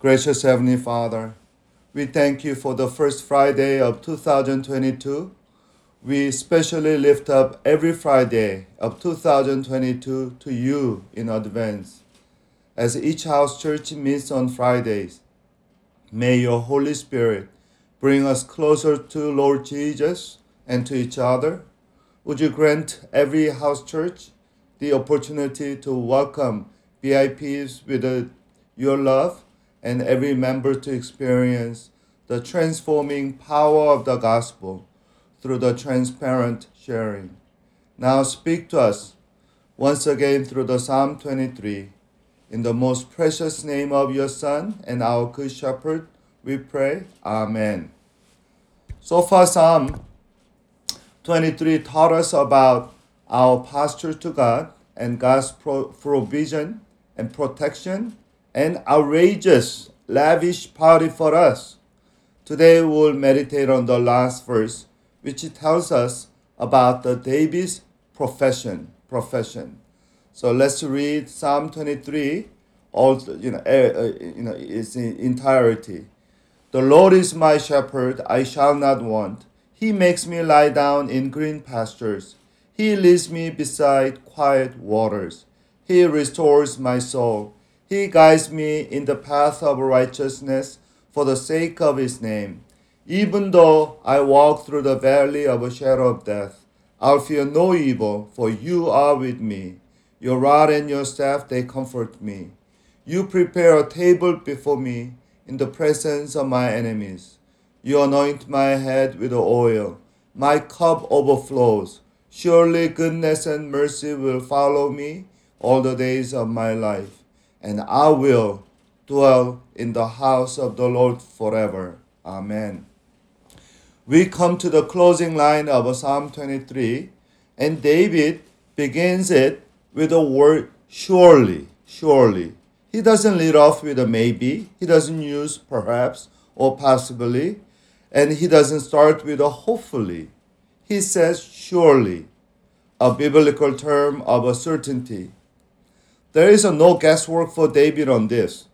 Gracious Heavenly Father, we thank you for the first Friday of 2022. We especially lift up every Friday of 2022 to you in advance. As each house church meets on Fridays, may your Holy Spirit bring us closer to Lord Jesus and to each other. Would you grant every house church the opportunity to welcome VIPs with uh, your love and every member to experience the transforming power of the gospel through the transparent sharing. Now speak to us once again through the Psalm 23. In the most precious name of your Son and our good shepherd, we pray. Amen. So far, Psalm 23 taught us about our posture to God and God's pro- provision and protection and outrageous, lavish party for us. Today we will meditate on the last verse, which tells us about the David's profession. Profession. So let's read Psalm 23, all you know, uh, you know, its entirety. The Lord is my shepherd; I shall not want. He makes me lie down in green pastures. He leads me beside quiet waters. He restores my soul. He guides me in the path of righteousness for the sake of his name. Even though I walk through the valley of a shadow of death, I'll fear no evil, for you are with me. Your rod and your staff, they comfort me. You prepare a table before me in the presence of my enemies. You anoint my head with oil. My cup overflows. Surely goodness and mercy will follow me all the days of my life, and I will dwell in the house of the Lord forever. Amen. We come to the closing line of Psalm 23, and David begins it with the word surely, surely. He doesn't lead off with a maybe, he doesn't use perhaps or possibly, and he doesn't start with a hopefully he says surely, a biblical term of a certainty. There is no guesswork for David on this.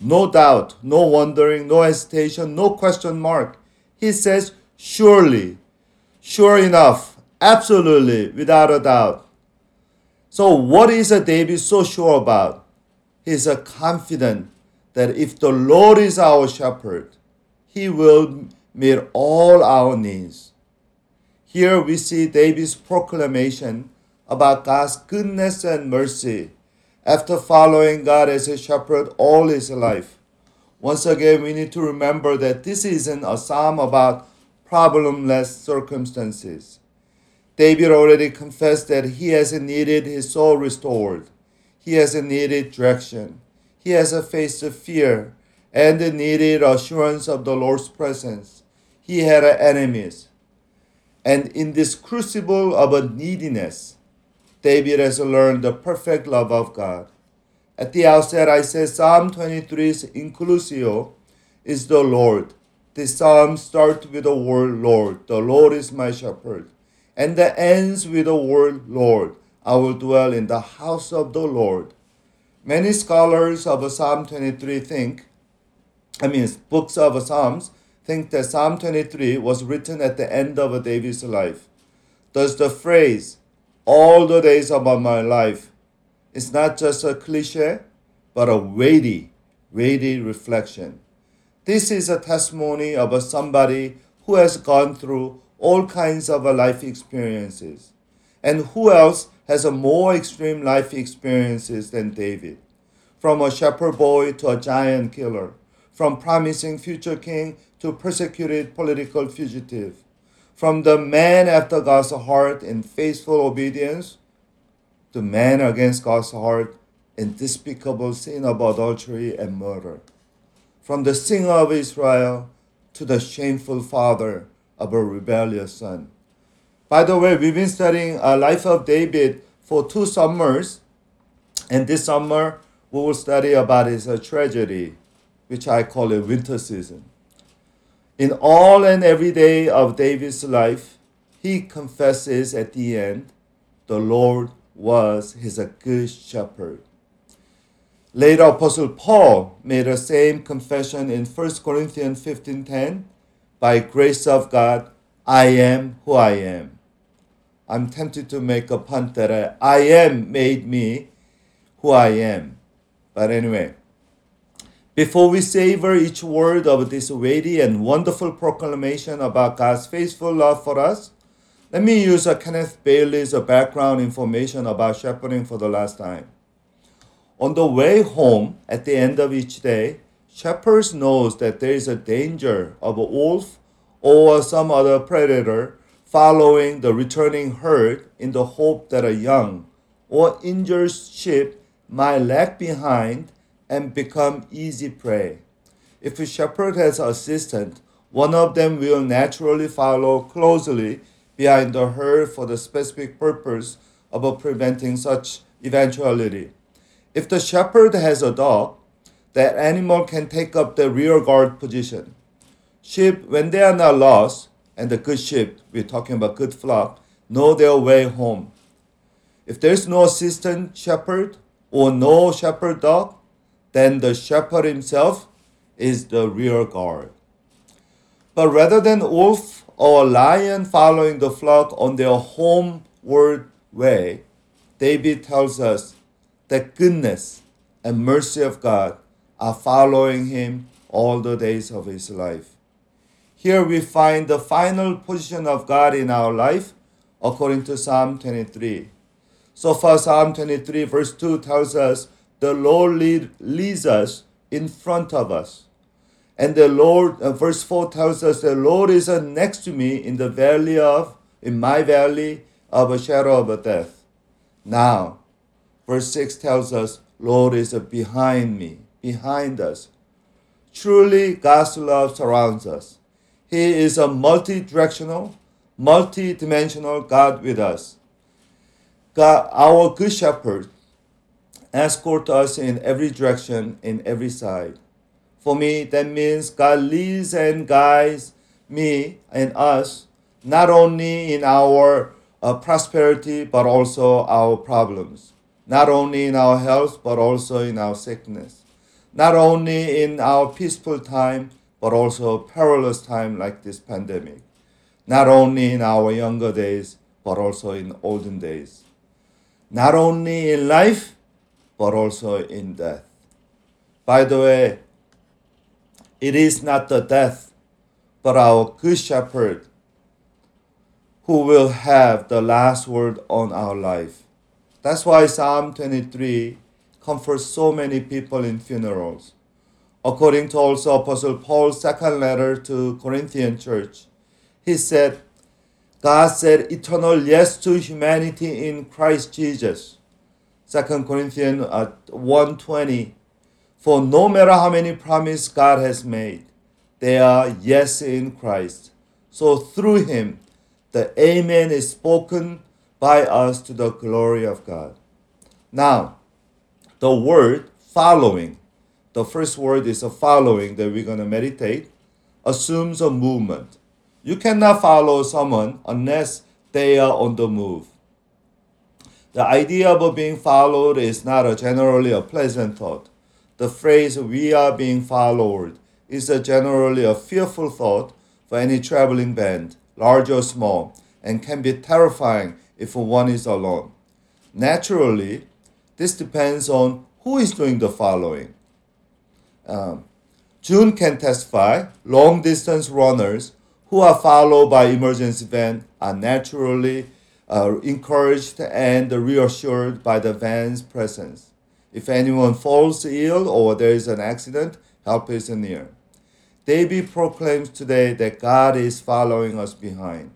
No doubt, no wondering, no hesitation, no question mark. He says, surely, sure enough, absolutely, without a doubt. So, what is David so sure about? He's a confident that if the Lord is our shepherd, he will meet all our needs. Here we see David's proclamation about God's goodness and mercy after following God as a shepherd all his life. Once again, we need to remember that this isn't a psalm about problemless circumstances. David already confessed that he has needed his soul restored. He has needed direction. He has faced fear and needed assurance of the Lord's presence. He had enemies. And in this crucible of a neediness, David has learned the perfect love of God. At the outset, I said Psalm 23's inclusio is the Lord. The psalm starts with the word Lord. The Lord is my shepherd. And that ends with the word Lord. I will dwell in the house of the Lord. Many scholars of Psalm 23 think, I mean, books of Psalms think that Psalm 23 was written at the end of David's life. Thus, the phrase, all the days of my life, It's not just a cliche, but a weighty, weighty reflection. This is a testimony of somebody who has gone through all kinds of life experiences. And who else has a more extreme life experiences than David? From a shepherd boy to a giant killer, from promising future king to persecuted political fugitive, from the man after God's heart in faithful obedience to man against God's heart in despicable sin of adultery and murder, from the singer of Israel to the shameful father of a rebellious son. By the way, we've been studying a life of David for two summers, and this summer we will study about his uh, tragedy, which I call a winter season. In all and every day of David's life, he confesses at the end, the Lord was his good shepherd. Later, Apostle Paul made the same confession in 1 Corinthians 15:10, by grace of God, I am who I am. I'm tempted to make a punt that I am made me who I am. But anyway, before we savor each word of this weighty and wonderful proclamation about God's faithful love for us, let me use Kenneth Bailey's background information about shepherding for the last time. On the way home at the end of each day, shepherds knows that there is a danger of a wolf or some other predator following the returning herd in the hope that a young or injured sheep might lag behind and become easy prey. If a shepherd has an assistant, one of them will naturally follow closely behind the herd for the specific purpose of preventing such eventuality. If the shepherd has a dog, that animal can take up the rear guard position. Sheep, when they are not lost, and the good sheep, we're talking about good flock, know their way home. If there's no assistant shepherd or no shepherd dog, then the shepherd himself is the rear guard. But rather than wolf or lion following the flock on their homeward way, David tells us that goodness and mercy of God are following him all the days of his life. Here we find the final position of God in our life according to Psalm 23. So far, Psalm 23, verse 2 tells us the Lord lead, leads us in front of us. And the Lord, uh, verse 4 tells us the Lord is uh, next to me in the valley of, in my valley of a shadow of a death. Now, verse 6 tells us, Lord is uh, behind me, behind us. Truly, God's love surrounds us. He is a multi directional, multi dimensional God with us. God, our good shepherd, escort us in every direction, in every side. For me, that means God leads and guides me and us, not only in our uh, prosperity, but also our problems. Not only in our health, but also in our sickness. Not only in our peaceful time, but also perilous time like this pandemic. Not only in our younger days, but also in olden days. Not only in life, but also in death. By the way, it is not the death, but our good shepherd who will have the last word on our life. That's why Psalm 23 comforts so many people in funerals. According to also Apostle Paul's second letter to Corinthian church, he said, God said eternal yes to humanity in Christ Jesus. 2 Corinthians uh, 1.20 For no matter how many promises God has made, they are yes in Christ. So through him, the Amen is spoken by us to the glory of God. Now, the word following, the first word is a following that we're going to meditate, assumes a movement. You cannot follow someone unless they are on the move. The idea of being followed is not a generally a pleasant thought. The phrase we are being followed is a generally a fearful thought for any traveling band, large or small, and can be terrifying if one is alone. Naturally, this depends on who is doing the following. Um, June can testify long distance runners who are followed by emergency van are naturally uh, encouraged and reassured by the van's presence. If anyone falls ill or there is an accident, help is near. David proclaims today that God is following us behind.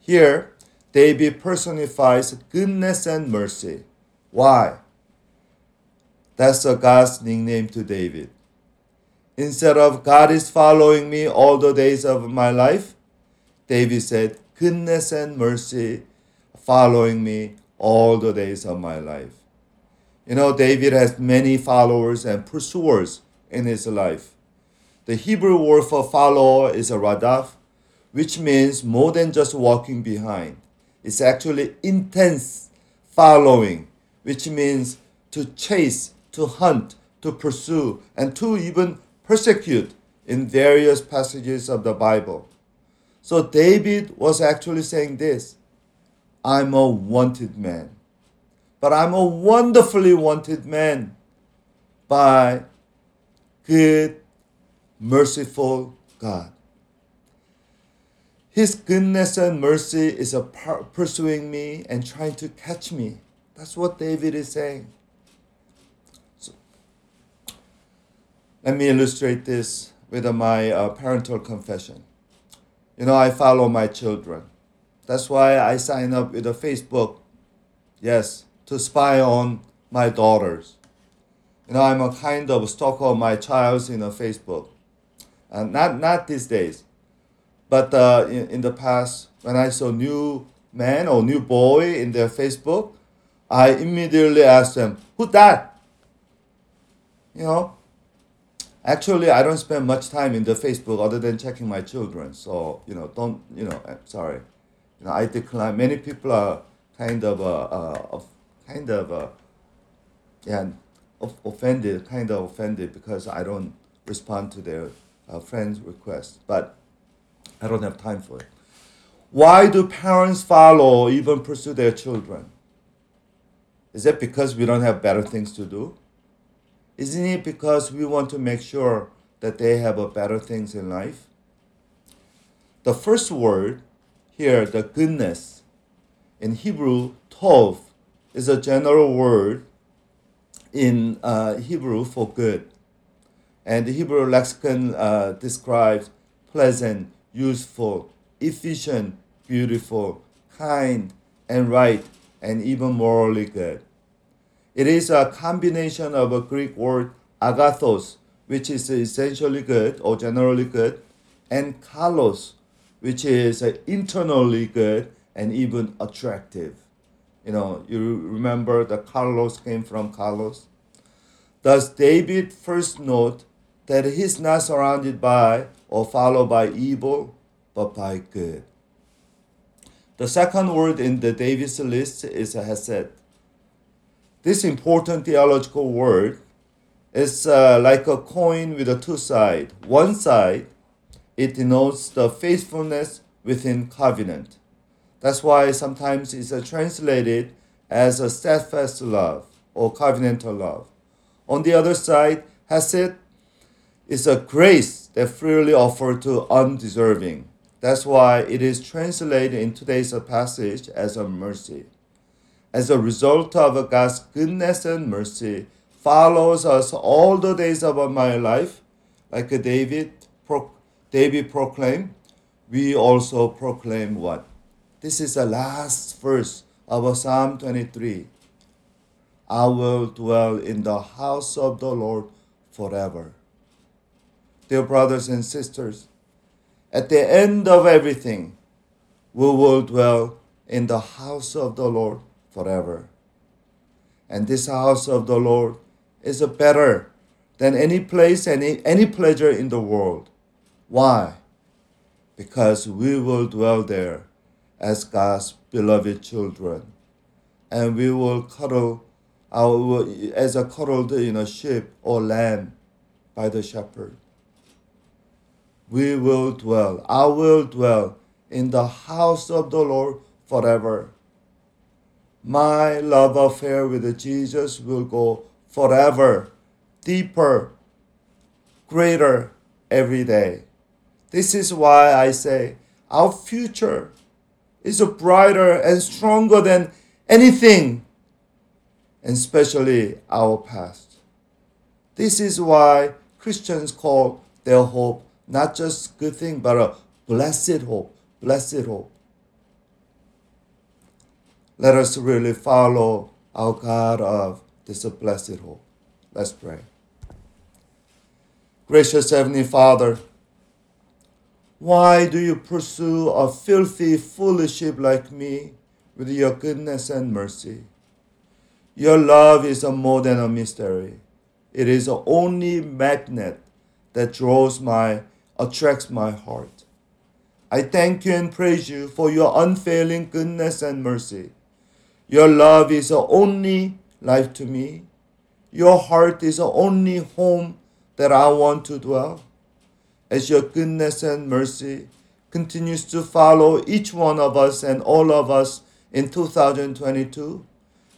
Here, David personifies goodness and mercy. Why? That's a God's nickname to David. Instead of God is following me all the days of my life, David said, goodness and mercy following me all the days of my life. You know, David has many followers and pursuers in his life. The Hebrew word for follower is a radaf, which means more than just walking behind. It's actually intense following, which means to chase, to hunt, to pursue, and to even persecute in various passages of the Bible. So David was actually saying this I'm a wanted man, but I'm a wonderfully wanted man by good, merciful God. His goodness and mercy is pursuing me and trying to catch me. That's what David is saying. So, let me illustrate this with my uh, parental confession. You know, I follow my children. That's why I sign up with Facebook, yes, to spy on my daughters. You know, I'm a kind of stalker of my child in a Facebook. And not, not these days, but uh, in, in the past, when I saw new man or new boy in their Facebook, I immediately asked them, who's that? You know, actually, I don't spend much time in the Facebook other than checking my children. So, you know, don't, you know, sorry. You know, I decline. Many people are kind of, uh, uh, kind of, uh, yeah, offended, kind of offended because I don't respond to their uh, friends' requests. But I don't have time for it. Why do parents follow or even pursue their children? Is it because we don't have better things to do? Isn't it because we want to make sure that they have a better things in life? The first word here, the goodness, in Hebrew, tov, is a general word in uh, Hebrew for good. And the Hebrew lexicon uh, describes pleasant, useful, efficient, beautiful, kind, and right, and even morally good. It is a combination of a Greek word agathos, which is essentially good or generally good, and kalos, which is internally good and even attractive. You know, you remember the Carlos came from Carlos. Does David first note that he's not surrounded by or followed by evil, but by good? The second word in the David's list is hesed. This important theological word is uh, like a coin with a two sides. One side, it denotes the faithfulness within covenant. That's why sometimes it's translated as a steadfast love or covenantal love. On the other side, Hesed is a grace that freely offered to undeserving. That's why it is translated in today's passage as a mercy. As a result of God's goodness and mercy, follows us all the days of my life, like David, David proclaimed, we also proclaim what? This is the last verse of Psalm 23. I will dwell in the house of the Lord forever. Dear brothers and sisters, at the end of everything, we will dwell in the house of the Lord forever. And this house of the Lord is better than any place any, any pleasure in the world. Why? Because we will dwell there as God's beloved children. And we will cuddle our, as a cuddled in a sheep or lamb by the shepherd. We will dwell, I will dwell in the house of the Lord forever. My love affair with Jesus will go forever, deeper, greater every day. This is why I say our future is brighter and stronger than anything, and especially our past. This is why Christians call their hope not just good thing, but a blessed hope, blessed hope. Let us really follow our God of this blessed hope. Let's pray. Gracious Heavenly Father, why do you pursue a filthy, foolish like me with your goodness and mercy? Your love is more than a mystery. It is the only magnet that draws my, attracts my heart. I thank you and praise you for your unfailing goodness and mercy. Your love is the only life to me. Your heart is the only home that I want to dwell. As your goodness and mercy continues to follow each one of us and all of us in 2022,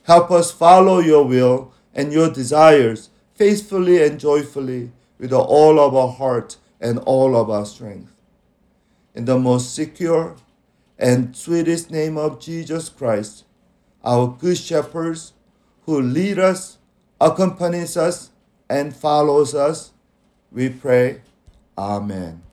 help us follow your will and your desires faithfully and joyfully with all of our heart and all of our strength. In the most secure and sweetest name of Jesus Christ, our good shepherds who lead us, accompanies us, and follows us, we pray. Amen.